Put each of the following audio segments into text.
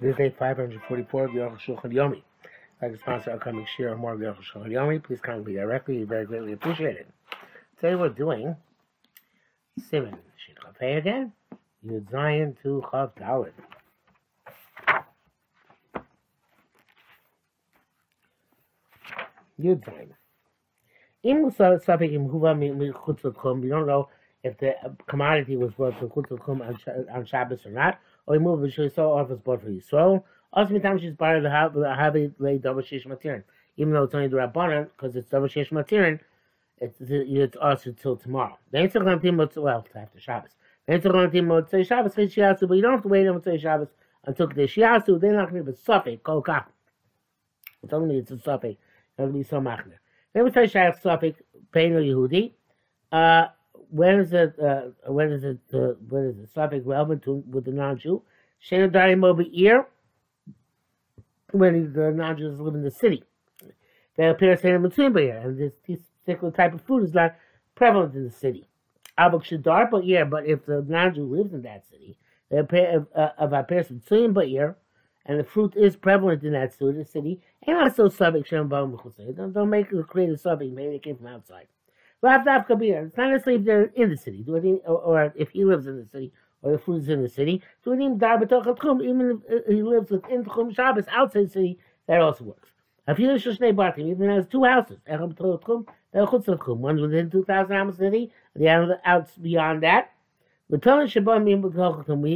This is day 544 of Aruch Shulchan Yomi. I'd like to sponsor our coming share of more of Aruch Shulchan Yomi. Please contact me directly. Very greatly appreciate it. Today we're doing Simon Shin again. Yud Zion to Chav Dalit. Yud Zion. Im Im Huva. We don't know if the commodity was brought to Chutz on Shabbos or not. B'Shay Yisrael, or if it's brought for Yisrael. Also, the Havi Lay Double Shish Matirin. Even though it's only the Rabbanan, because it's Double Shish Matirin, it's, it's also till tomorrow. Then it's going to well, after Shabbos. Then it's going to Motzei Shabbos, Shiasu, but you don't have to wait until Motzei Shabbos until the Shiasu. They're not going to be Safek, Kol Kach. It's only it's a Safek. It going to be so machner. Then say Shayach Safek, Pain or Yehudi. Uh, when is it? Uh, when is it? Uh, when is it? Safek relevant to with the non-Jew? Shana Dari Mobi ear when the non-Jews live in the city. They appear in between here, and this, this particular type of food is not prevalent in the city. Abuk Shadar, but yeah, but if the non-Jew lives in that city, they appear uh, of appears between but here, and the fruit is prevalent in that city, and also Safek Shem Don't don't make create a Safek, maybe it came from outside. Lav Kabir. It's not necessarily if they're in the city, or, if he lives in the city, or the food in the city. Even if he lives within Tchum Shabbos outside the city, that also works. Afilu Shnei Bartim even has two houses. One within two thousand amos city, the other out beyond that. We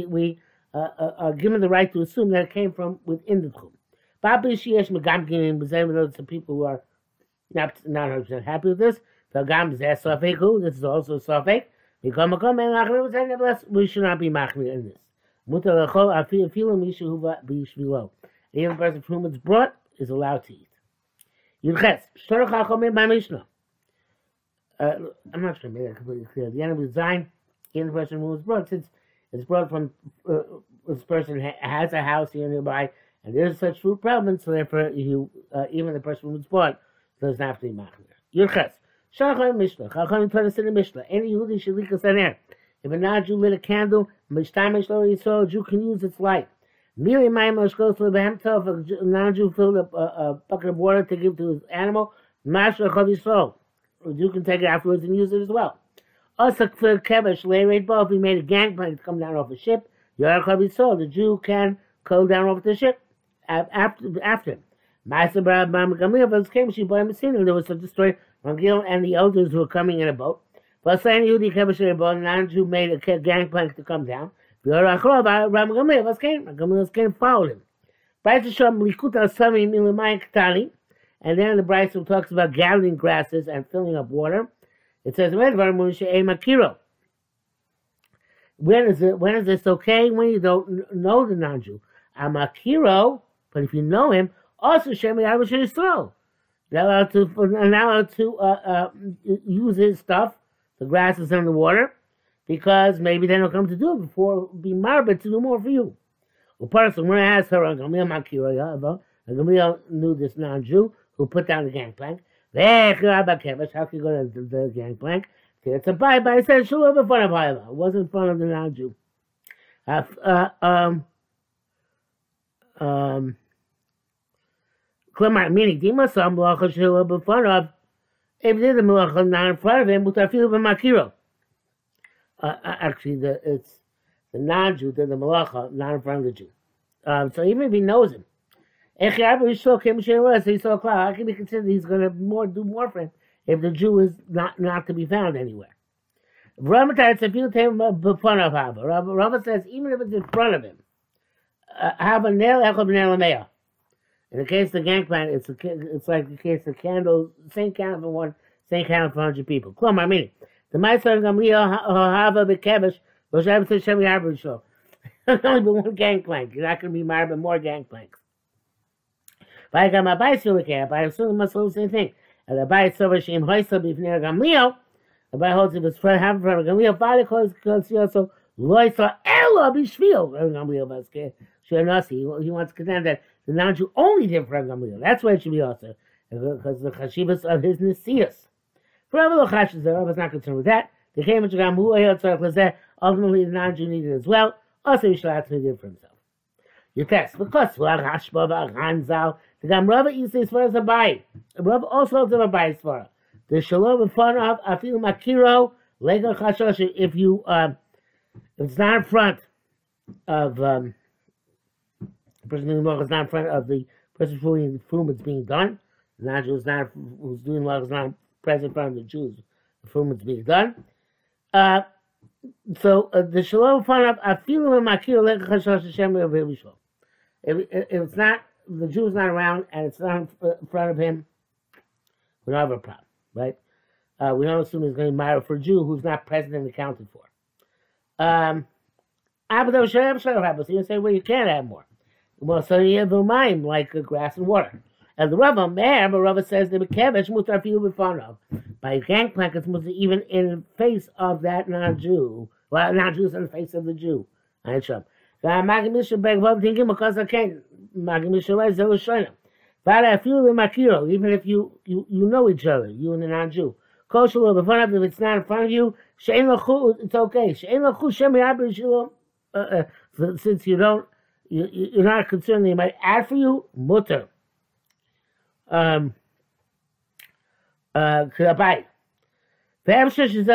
we uh, uh, are given the right to assume that it came from within the Tchum. Babi Shiesh some people who are not not 100 happy with this. Vagam Zeh Safek, this is also a and Achmer said, nevertheless, we should not be Machmir in this. Mutter Lechol, Afilu Mishu Huva Bishvilo. Even person from it's brought is allowed to eat. Yudches, Shtorach HaChomim by Mishnah. Uh, I'm not sure I made that completely clear. The the design, even the person who was brought, since it's brought from uh, this person ha- has a house here nearby, and there's such food problem, so therefore you, uh, even the person who was brought doesn't have to be machmir. Yurches. Shachar Mishnah. Chacham taught us in the Mishnah. Any Yehudi should leak us an air. If a non-Jew lit a candle, Mishtah Mishnah Yisrael, a Jew can use its light. Miri Mayim Oshkos Lebehemtov, if a non-Jew filled a, a, a, bucket of water to give to his animal, Mashra Chav Yisrael. A Jew can take it afterwards and use it as well. Also, for Kevesh, Leirate Bo, if he made a gangplank to come down off a ship, Yor Chav Yisrael, the Jew can go down off the ship after, after him. Master Brad Bam Gamliel, but came, she bought him a there was such a story Magil and the elders were coming in a boat. Vasan Yudi Kevasher boat, non-Jew made a gangplank to come down. Ram Gamliel came. Gamliel came followed him. Brisa Shom Likuta Sami Milamai Ktani. And then the Brisa talks about gathering grasses and filling up water. It says, When is it when is this okay? When you don't know the non-Jew. I'm a Kiro, but if you know him, also Shemi Abish Yisrael. They're allowed to, not allowed to uh, uh, use his stuff, the grasses and the water, because maybe they don't come to do it before be marbet to do more for you. Well, person when I asked her, Gamliel knew this non-Jew who put down the gangplank. How can you go to the, the gangplank? It's a bye bye. It says Shalom in front of Hila. It wasn't in front of the non-Jew. Uh, uh, um, um, כלומר, מנגדים עשה המלאכה שלו בפניו, if did the malacha not in front of him, mutafilu b'makiro. Uh, actually, the, it's the non-Jew did the malacha, not in front of the Jew. Um, so even if he knows him, how can he be considered he's going to more do more for him if the Jew is not not to be found anywhere? Rama says even if it's in front of him, uh, have a nail nail in the case of the gangplank, it's a, it's like the case of candle, same candle for one, same candle for hundred people. Klomar, meaning the Ma'aser Gamliel Hava Bekevish was able to me average show. Only but one gangplank. You're not going to be married, but more gangplanks. But I got my bicycle camp. I assume must hold the same thing. And the bicycle over Shem Hoysa before Gamliel. The Bible holds if it's for having from Gamliel, Father calls also Loisa Ella Bishvil. Gamliel Vaske. He wants to contend that the non-Jew only did for Gamliel. That's why it should be also because the chashivas of his nesias. For Rabbi Lochash, the Rabbi is not concerned with that. The came into Gam who ultimately the non-Jew needed as well. Also, Yishlat did for himself. You test because Rashba Ranzal. The Gam Rava eats as far as a buy. Rava also holds of a buy as far. The Shalom in front of Afil Makiro Lega Chashosh. If you uh, if it's not in front of um, the person doing is not in front of the person whom whom it's being done. The non-Jew is not who's doing law is not present in front of the Jews. The whom being done. Uh, so uh, the shalom fun of afilu makir lega chashosh Hashem If if it's not the Jew's not around and it's not in front of him, we don't have a problem, right? Uh, we don't assume he's going to marry for a Jew who's not present and accounted for. Um, Abdo Shalem Shalom happens. You say, well, you can't have more. Well, so you have mind like grass and water. And the Rava, Meir, but Rava says the Bekevish mutar filu b'fanav. By gangplank, it's mutar even in the face of that non-Jew. Well, non-Jews in the face of the Jew. I shall. Magamisha beg Vav thinking because I can't. Magamisha right, Zelo Shoina. But I feel in Makiro, even if you, you, you know each other, you and the non-Jew. Kosher will b'fanav, if it's not in front of you, Shein Lachu, it's okay. Shein Lachu Shem uh, since you don't, you, are not concerned they might add for you, mutter. Um, uh, Kirabai. Perhaps this is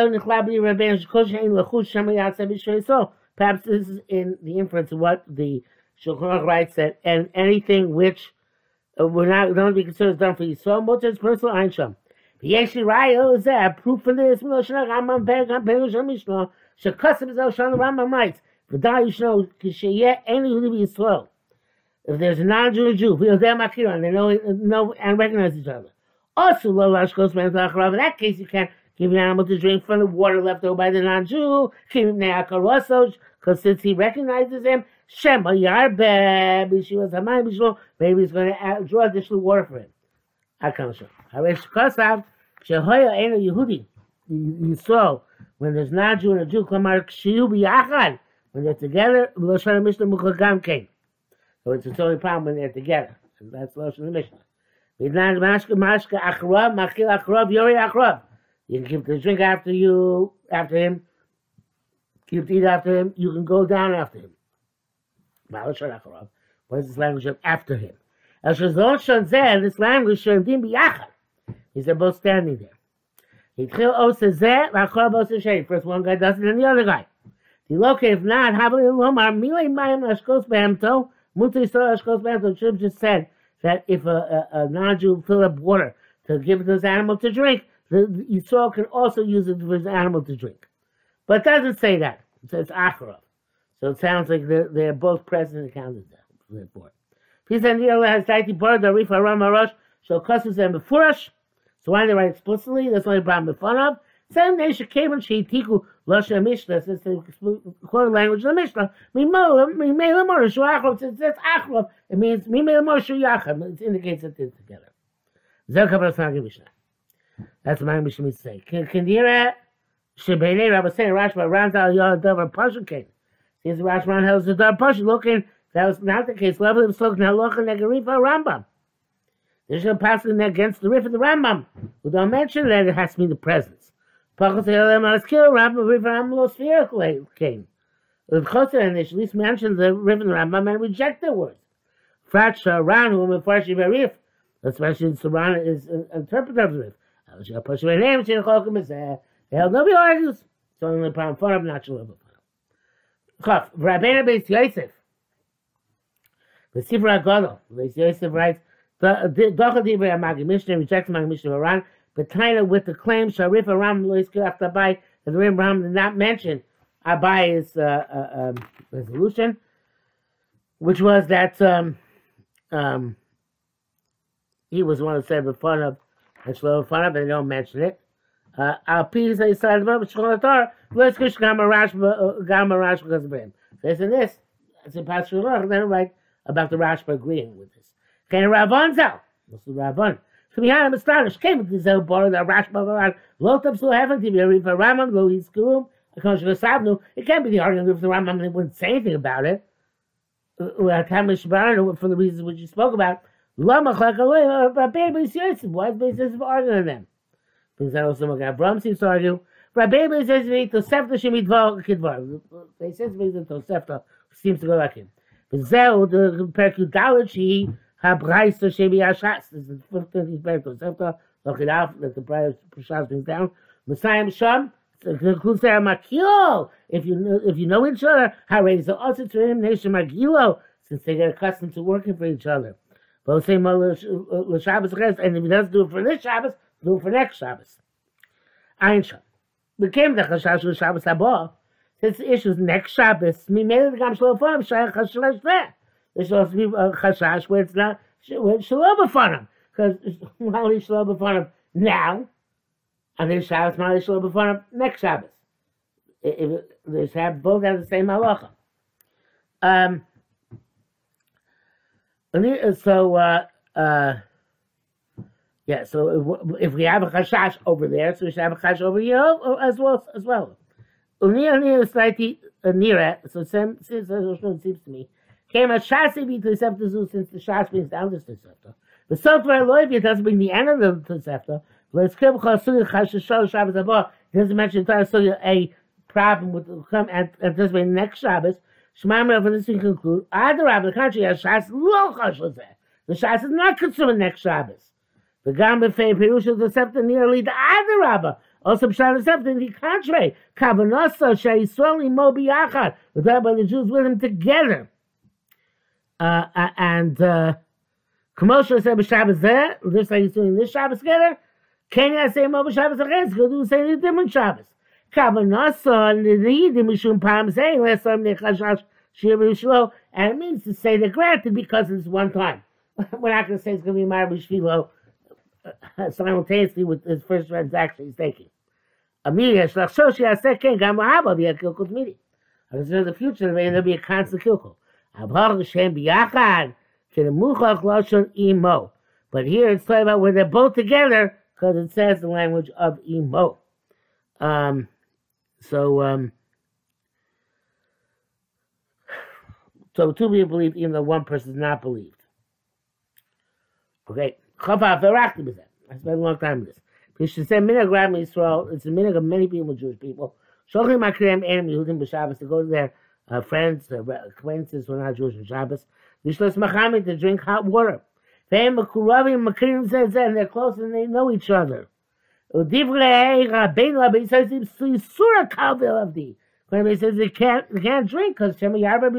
in the inference of what the Shulchan Aruch writes that, and anything which uh, we're not going to be considered done for you. So, mutters personal einsham. Yeshi Raya is that proof for this. Rambam writes ודאי ישנו, כשיהיה אין יהודי בישראל, if there's a non-Jewish Jew, we them Akira, and they know, know and recognize each other. Also, lo lashkos In that case, you can't give an animal to drink from the water left over by the non-Jew, because since he recognizes him, Shema Yarbe, Bishua Samay Bishua, maybe he's going to draw additional water for him. I come show. Harish Kosav, Shehoya Eno Yehudi. You saw when there's non-Jew and a Jew, Klamar Kshiyu B'yachad, when they're together, Lo Shana Mishnah Mukhagam came. So it's its only problem when they're together. And that's Losh in the Mishnah. Midnan mashka mashka achrav machil achrav yori achrav. You can keep the drink after you, after him. Keep to eat after him. You can go down after him. achrav. What is this language of after him? As Shazon Shon this language should be biyachad. He's they're both standing there. Yitchil osa zeh, v'achrav osa shei. First one guy does it, and the other guy. Locate, if not, havli lomar, milei mayim ashkos behemto, Mutter Yisrael Ashkos Bento should just said that if a, a, a non-Jew fill up water to give this animal to drink, the, Yisrael can also use it for his animal to drink. But it doesn't say that. It says Acharov. So it sounds like they're, they're both present and accounted for. Peace and Yellow has Taiti Bar, the Rif Aram Arash, so Kosus and Befurash. So why they write explicitly? That's only problem with fun of. Same nation came and she tiku Lashon Mishnah, since the quoted language of the Mishnah, Mimela Morshu Achrov, since it's Achrov, it means Mimela Morshu Yacham, it indicates that they're together. Zelkabar Snagi Mishnah. That's what my Mishnah say. Kendira Shebele Rabbi say Rashba Ranzal Yod Dover Pasha came. Since Rashba has the Dover Pasha looking, that was not the case. Level of Slok Nalocha Negarifa Rambam. There's a passing against the Rif of the Rambam. We don't mention that it has to be the presence. Pachas Elem Askil Rambam River Amlosphere came. The and at least mentions the River Rambam and reject their words. Frat Sharan, whom Mefarshi Berif, especially Saran is an interpreter of the Rif. Pasha name Shin Chokim is there. They Hell, nobody argues. It's only the problem. Fun of not Shalom. Chaf, Rabbeinu Beis Yosef. The Sifra Agadol, Beis Yosef writes, Dochel Divrei Amagi Mishnah rejects Amagi Mishnah Aran, but Taina with the claim Sharif Aram Loiskir after Abai, that the Ram did not mention Abai's uh, uh, um, resolution, which was that um, um, he was one who said the fun of and Shlomo of, and they don't mention it. Uh, Al Pi say side of the Shulchan Torah, let's go Gama Rash Gama Rash because of him. This and this. It's in Pastor Then right about the Rashba agreeing with this. Can Ravon Zal? What's the Ravon? So behind him astonished, came with the Zel bar, the Rashba Baran, Lot of so heaven to be a Rifa Ramam, Lo Yiskurum, Akosh Savnu. It can't be the argument of the Ramam, they wouldn't say anything about it. Uh, for the reasons which you spoke about. Why is Beis arguing them? Because that also Abraham seems to argue. Rabbi says to Tosefta Shemidvar Kidvar. They says to Tosefta seems to go like him. וזהו, פרק י"ד Price to Shevi Ashas. This is the 15th paragraph. After looking out that the price Prashas brings down. Messiah Sham. If you if you know each other, Harei also to him Nation Magilo, since they get accustomed to working for each other. But same Shabbos rest." and if he doesn't do it for this Shabbos, do it for next Shabbos. Ein Sham. Became the Chashash Shabbos Haba. This issue is next Shabbos. Me made it come shlo farm shayach chashash there. There's to be a Chashash where it's not, where it's Shalom Fanim. Because Mali Shalom Fanim now, and there's Shabbos Mali Shalom Fanim next Shabbos. If they have both have the same halacha. Um, so, uh, uh, yeah, so if, if, we have a chashash over there, so we should have a chashash over here as well. As well. Near it, so same seems to me. Came a shasi be to the since the shash brings down this Tosefta. The software loyvi doesn't bring the end of the Tosefta. He doesn't mention entire sugi a problem the come and and this way next Shabbos. Shemam Rav this we conclude. Either Rav the country has shas lo chashul The shas is not consumed next Shabbos. The Gamba Fei Perusha the Septa nearly the other Rabba. Also Pshat the Septa in the contrary. Kavanasa Shayisrael Mo Biyachad. With that by the Jews with him together. Uh, uh, and uh, Kamosha said B'Shabbos there, just like he's doing this Shabbos together. Kenya say Mo B'Shabbos Aches, because do say a different Shabbos. Kavanasa Nidim Mishum Pam saying last time Nechashash Shir Shlo, and it means to say they're granted because it's one time. We're not going to say it's going to be Mar B'Shvilo simultaneously with his first transaction he's taking. Amelia, Shlachshoshi Aseken, Gam Lahaba, be a kilkul meeting. I consider the future, there'll be a constant kilkul. Avach Shem Biyachad, Kedemuchach Lashon Imo. But here it's talking about where they're both together, because it says the language of Imo. Um, so, um, so two people believe even though one person is not believed. Okay. Chava Verachti with that. I spent a long time with this. Because she said minhag Ram Yisrael, it's a minhag of many people, Jewish people. Shochem Akriyam Enim Yehudim b'Shabbos to go to their uh, friends, their acquaintances who are not Jewish on Shabbos. Yishlos Machamid to drink hot water. Ve'em Makuravim Makrim says that, and they're close and they know each other. Rabbeinu Rabbeinu says they can't, they can't drink because Shem Yarba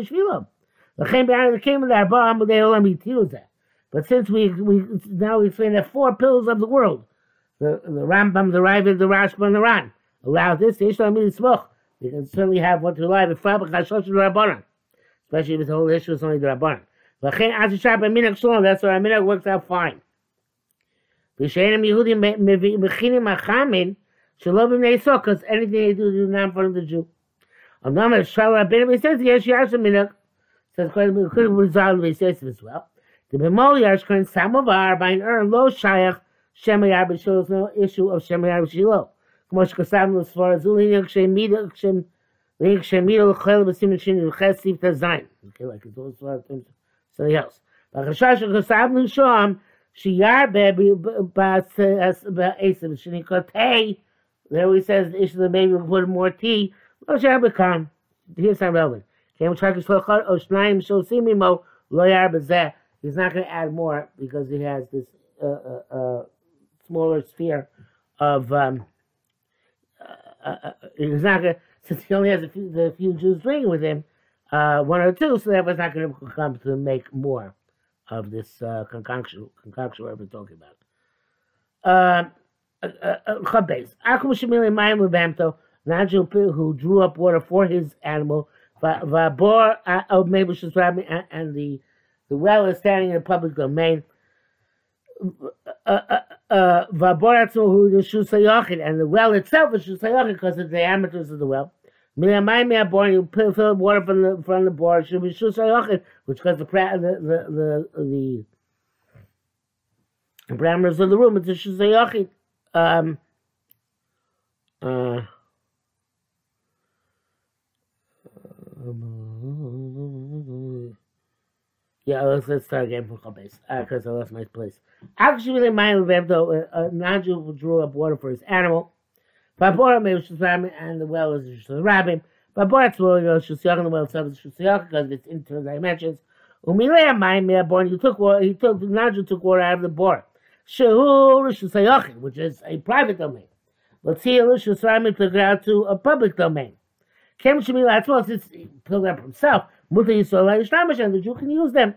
they Yitiruzeh. But since we, we now we explain the four pillars of the world, the, the Rambam, the Ravid, the Rashba, and the Ran, allow this, the Ishlam We can certainly have what to rely on, especially if the whole issue is only the Rabbanan. That's why minhag works out fine. Because anything they do, do not in front of the Jew. He says, yes, you have some minhag. Says, could resolve the as well. The Bemoli Ashkan Samovar by an Ur Lo Shayach Shemayar B'Shilo is no issue of Shemayar B'Shilo. כמו שכתבנו לסבור הזו, הנה כשמידה, הנה כשמידה לכל בסימן שני לוחץ סעיף תז. Okay, like it's also something else. והחשש שכתבנו שם, שירבה בעשב שנקרא תה, there he says the issue that maybe we put more tea, לא שירבה כאן. Here's some relevant. כי אם שרק לשלוח או שניים שעושים עמו, לא ירבה זה. He's not going to add more because he has this uh, uh, uh smaller sphere of. Um, uh, uh, he's not going since he only has a few, the few Jews drinking with him, one or two, so that was not going to come to make more of this concoction, concoction we're talking about. Chabez. Akum Shemili Mayim Lebamto, Najil who drew up water for his animal, Vabor of Mabel and the the well is standing in the public domain. Uh, uh, uh, and the well itself is Shusayachid because the diameters of the well. You fill water from the from the bore. Should be Shusayachid, which because the the the the, parameters of the room. It's a Shusayachid. Um, uh, yeah, let's, let's start again from Chabez, because uh, I lost my place. Actually, really, my though a non-Jew drew up water for his animal. Babora may swami and the well is. But Borat's will, you know, Shusiyach in the well itself is Shusiyach because it's into dimensions. Umilei Mayim Me'aborn, he took water, he took, Nanja took water out of the bor. Shehu which is a private domain. Let's see, Shusayachin took it out to a public domain. Kem Shemil Atzmos, it's filled up himself. Mutter Yisrael Yishtamash, and the Jew can use them.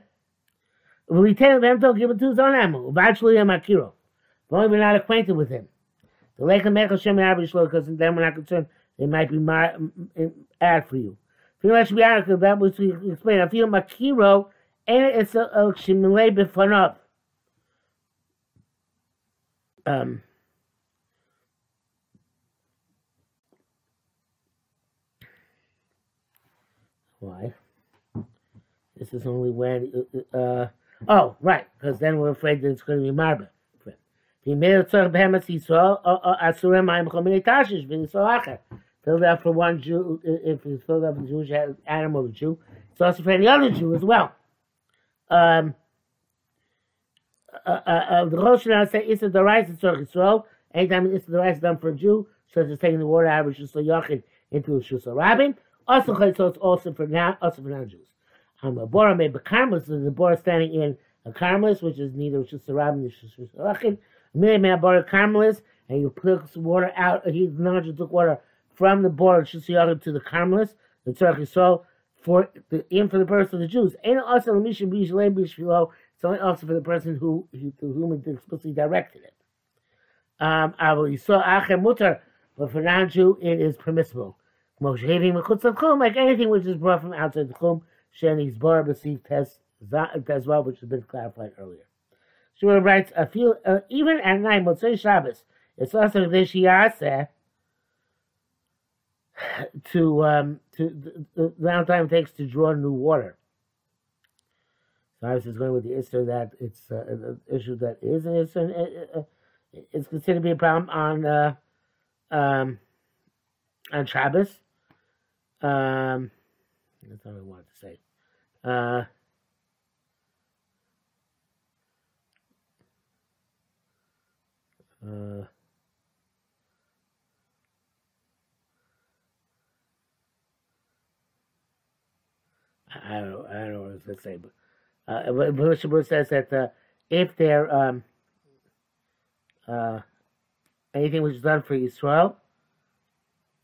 We tell them to give it to his own animal. Eventually, a makiro. If only we're not acquainted with him. The lake of Mechel Shem because then we're not concerned they might be mar- mm, mm, mm, ad for you. If you article, that was to explain. I feel makiro, and it's a shimile b'fanav. Um. Why? This is only when. Uh, uh, oh, right, because then we're afraid that it's going to be marba. A. Filled out for one Jew, if it's filled out for the Jewish animal, the Jew. It's also for any other Jew as well. Um, uh, uh, uh, the Rosh Hashanah say, Issa the rice is Tzarech Yisrael. Anytime Issa the rice is done for a Jew, such as taking the water out of Shus Yachid into a Shus Rabbin, also so it's also for now, also for non-Jews. Um, a Bora made Bekarmus, so the Bora standing in a Karmelis, which is neither Shus Rabbin nor Shus Yachid, Miriam bought a Carmelis, and you took water out. He Nanja took water from the border Shisiyaga to the Carmelis, the Tzarech Yisrael, for the in for the person of the Jews. Ain't also the mission It's only also for the person who, who to whom it explicitly directed it. Um, but for non-Jew it is permissible. Like anything which is brought from outside the Chum, Sheni's Bar B'Sif Tes well, which has been clarified earlier. Shmuel writes, a few, uh, even at night, Motzei Shabbos, it's also the Shiase to, um, to the, the amount of time it takes to draw new water. So I was just going with the issue that it's uh, an issue that is an issue. Uh, it's considered to be a problem on uh, um, on Shabbos. Um, that's all I wanted to say. Uh, Uh, I don't know. I don't know what to say, but uh, but says that uh, if there um, uh, anything which is done for Israel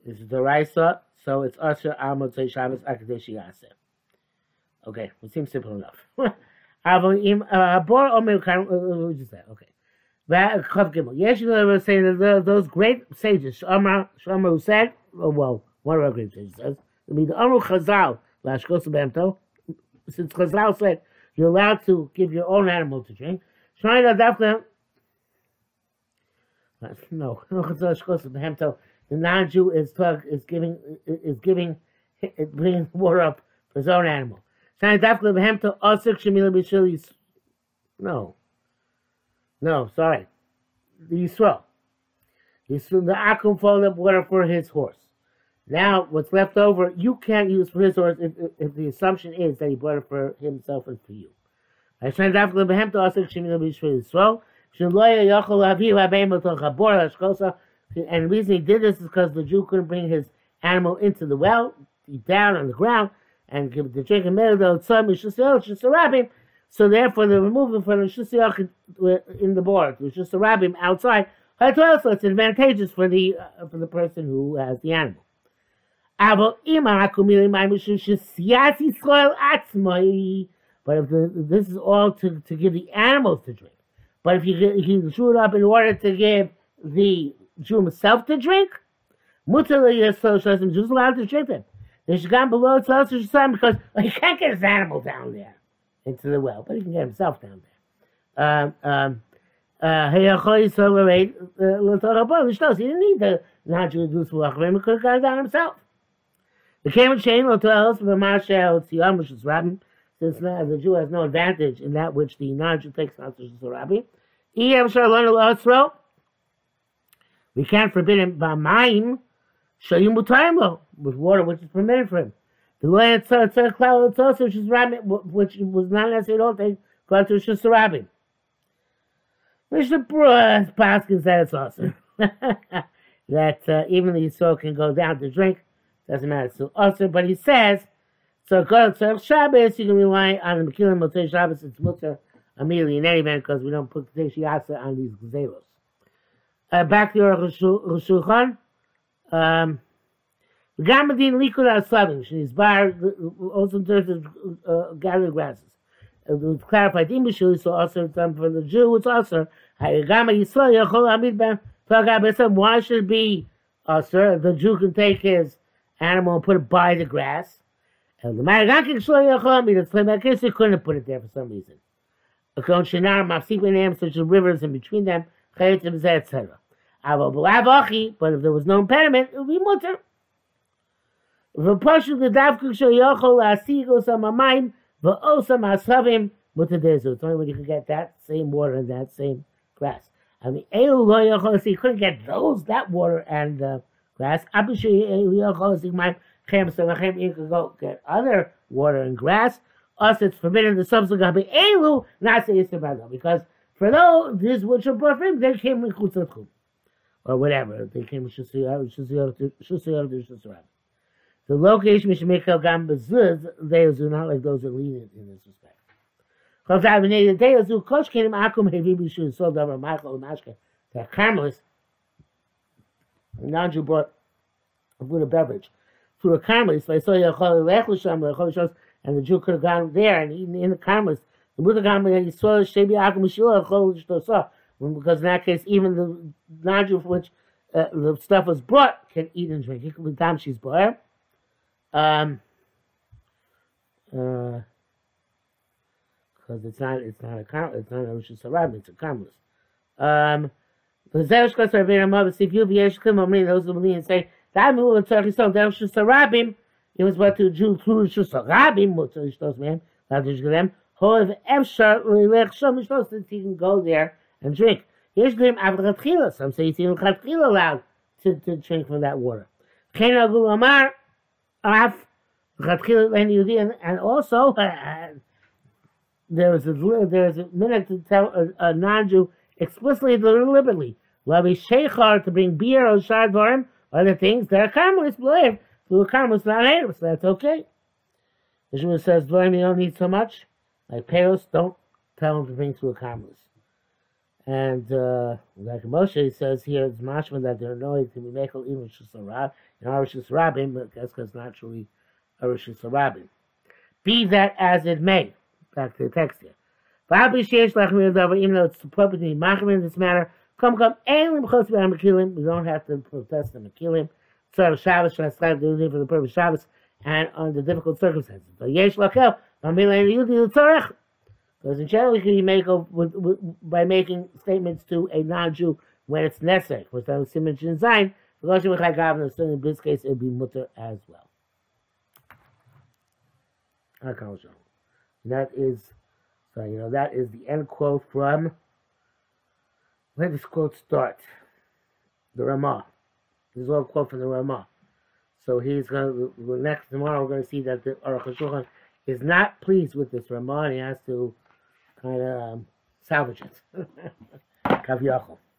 is the Raisa, so it's Asher Amot Shabbos Akadeshi Yaseh. Okay, it seems simple enough. Uh, Bor Omer uh, Okay. Chav Gimel. Yeshua was saying that those great sages, Shomar, Shomar who said, oh, well, one of our great sages says, I mean, the Amru Chazal, Lashkos Bemto, since Chazal said you're allowed to give your own animal to drink, Shmaina Dafka, no, the non-Jew is talk, is giving is giving bringing water up for his own animal. No. No, sorry. The Yisrael. Yisrael, the Akum followed up water for his horse. Now, what's left over, you can't use for his horse if, if the assumption is that he bought it for himself and for you. And the reason he did this is because the Jew couldn't bring his animal into the well, down on the ground, and give it to drink. And made the so therefore, the removal from the Shusiyach in the board, which is a rabbim outside, so it's advantageous for the uh, for the person who has the animal. But if the, this is all to, to give the animals to drink, but if you, if you drew it up in order to give the Jew himself to drink, Jews allowed to drink them. They should go below because he can't get his animal down there into the well, but he can get himself down there. Um, um, uh, he didn't need the non-Jew to do Sulachrim, he could have gone down himself. The Kamen Chain will tell us from Tziyam, which is Rabbi, since the Jew has no advantage in that which the non-Jew takes not to Rabbi. We can't forbid him by mine, with water which is permitted for him. The land tzarech klal tzos, which is rabbi, which was not necessary at all. They got to a rabbi. Mishnah Paskin said it's awesome that uh, even the Yisrael can go down to drink doesn't matter. So also, but he says, so go to Shabbos, you can rely on the Mekilim Motzei Shabbos, it's mutter immediately in any event because we don't put Kadesh Yasa on these Gzeros. Uh, back to your Shulchan. Um, The gamadin Likud Aslavim, Shnizbar, also in terms of uh, gathering grasses. It was clarified in Bishul, so also for the Jew, it's also Hayagama Yisrael Yachol Amid Ben Why should it be also the Jew can take his animal and put it by the grass? And the Maragankin Yisrael Yachol Amid I guess they couldn't put it there for some reason. Akon Shinar Mafsik names such as rivers in between them, Chayitim etc. But if there was no impediment, it would be mutter. ופשוט דווקא כשהוא יכול להשיג אותם המים ואוסם הסבים מותדזו. It's only when you can get that same water and that same grass. I mean, Elu lo יכול להשיג, you couldn't get those, that water and uh, grass. אבא שהוא יכול להשיג מים חם, so לכם you could go get other water and grass. Us, it's forbidden the subsequent be Elu, not say Yisrael, because for those, this which are brought from, they came in Chutzatchum. Or whatever, they came in Shusiyah, Shusiyah, Shusiyah, Shusiyah. The location which make gam bezuz, they are not like those that lead in this respect. Because I mean, the day of Kosh came akum heavy bishu so davar Michael mashke. The Carmelist, non-Jew brought a beverage through a Carmelist. I saw Yachol Lechlusham, Lechlusham, and the Jew could have gone there and eaten in the Carmelist. The Buddha Carmelist, he saw Shebi akum mishila Lechlusham, because in that case, even the non-Jew for which uh, the stuff was brought can eat and drink. He could be damn she's brought. Um, uh, because it's not it's not a car it's not a Rosh Hashanah, it's a Karmelis. Um, V'zesh kos Rabbi Ramah v'siv v'yesh klim omri those who believe and say that move of Tzarech Yisrael der Rosh Hashanah it was what to Jew through Rosh Hashanah what to Yishtos man not to Yishtos however efshar l'ilech shom Yishtos that he can go there and drink. Yesh glim avratchila some say it's even chatchila allowed to, to drink from that water. Chen agul amar af and also uh, there is a there is a minute to tell a, a non-Jew explicitly deliberately Lavi Sheikhar to bring beer or shadvarim other things that are karmelis believe to a karmelis not haters so that's okay. The Jew says Dvarim you don't need so much like Peros don't tell him to bring to a karmelis. And uh, like Moshe says here, it's mashma that they're annoyed to be mekel even shusarab in Arishus Rabin, but that's because naturally Arishus Rabin. Be that as it may, back to the text here. Even though it's appropriate to be machmir in this matter, come come and we don't have to protest the Mekilim. So Shabbos have to for the purpose of Shabbos and under difficult circumstances. But yesh lakel, because in general, can make a, with, with, by making statements to a non-Jew when it's necessary. For example, Simon Zain, in this case, it would be mutter as well. That is, so you know, that is the end quote from, where does this quote start? The Ramah. This is all quote from the Ramah. So he's going to, next, tomorrow we're going to see that the Aruch is not pleased with this Ramah and he has to Um, salvage it.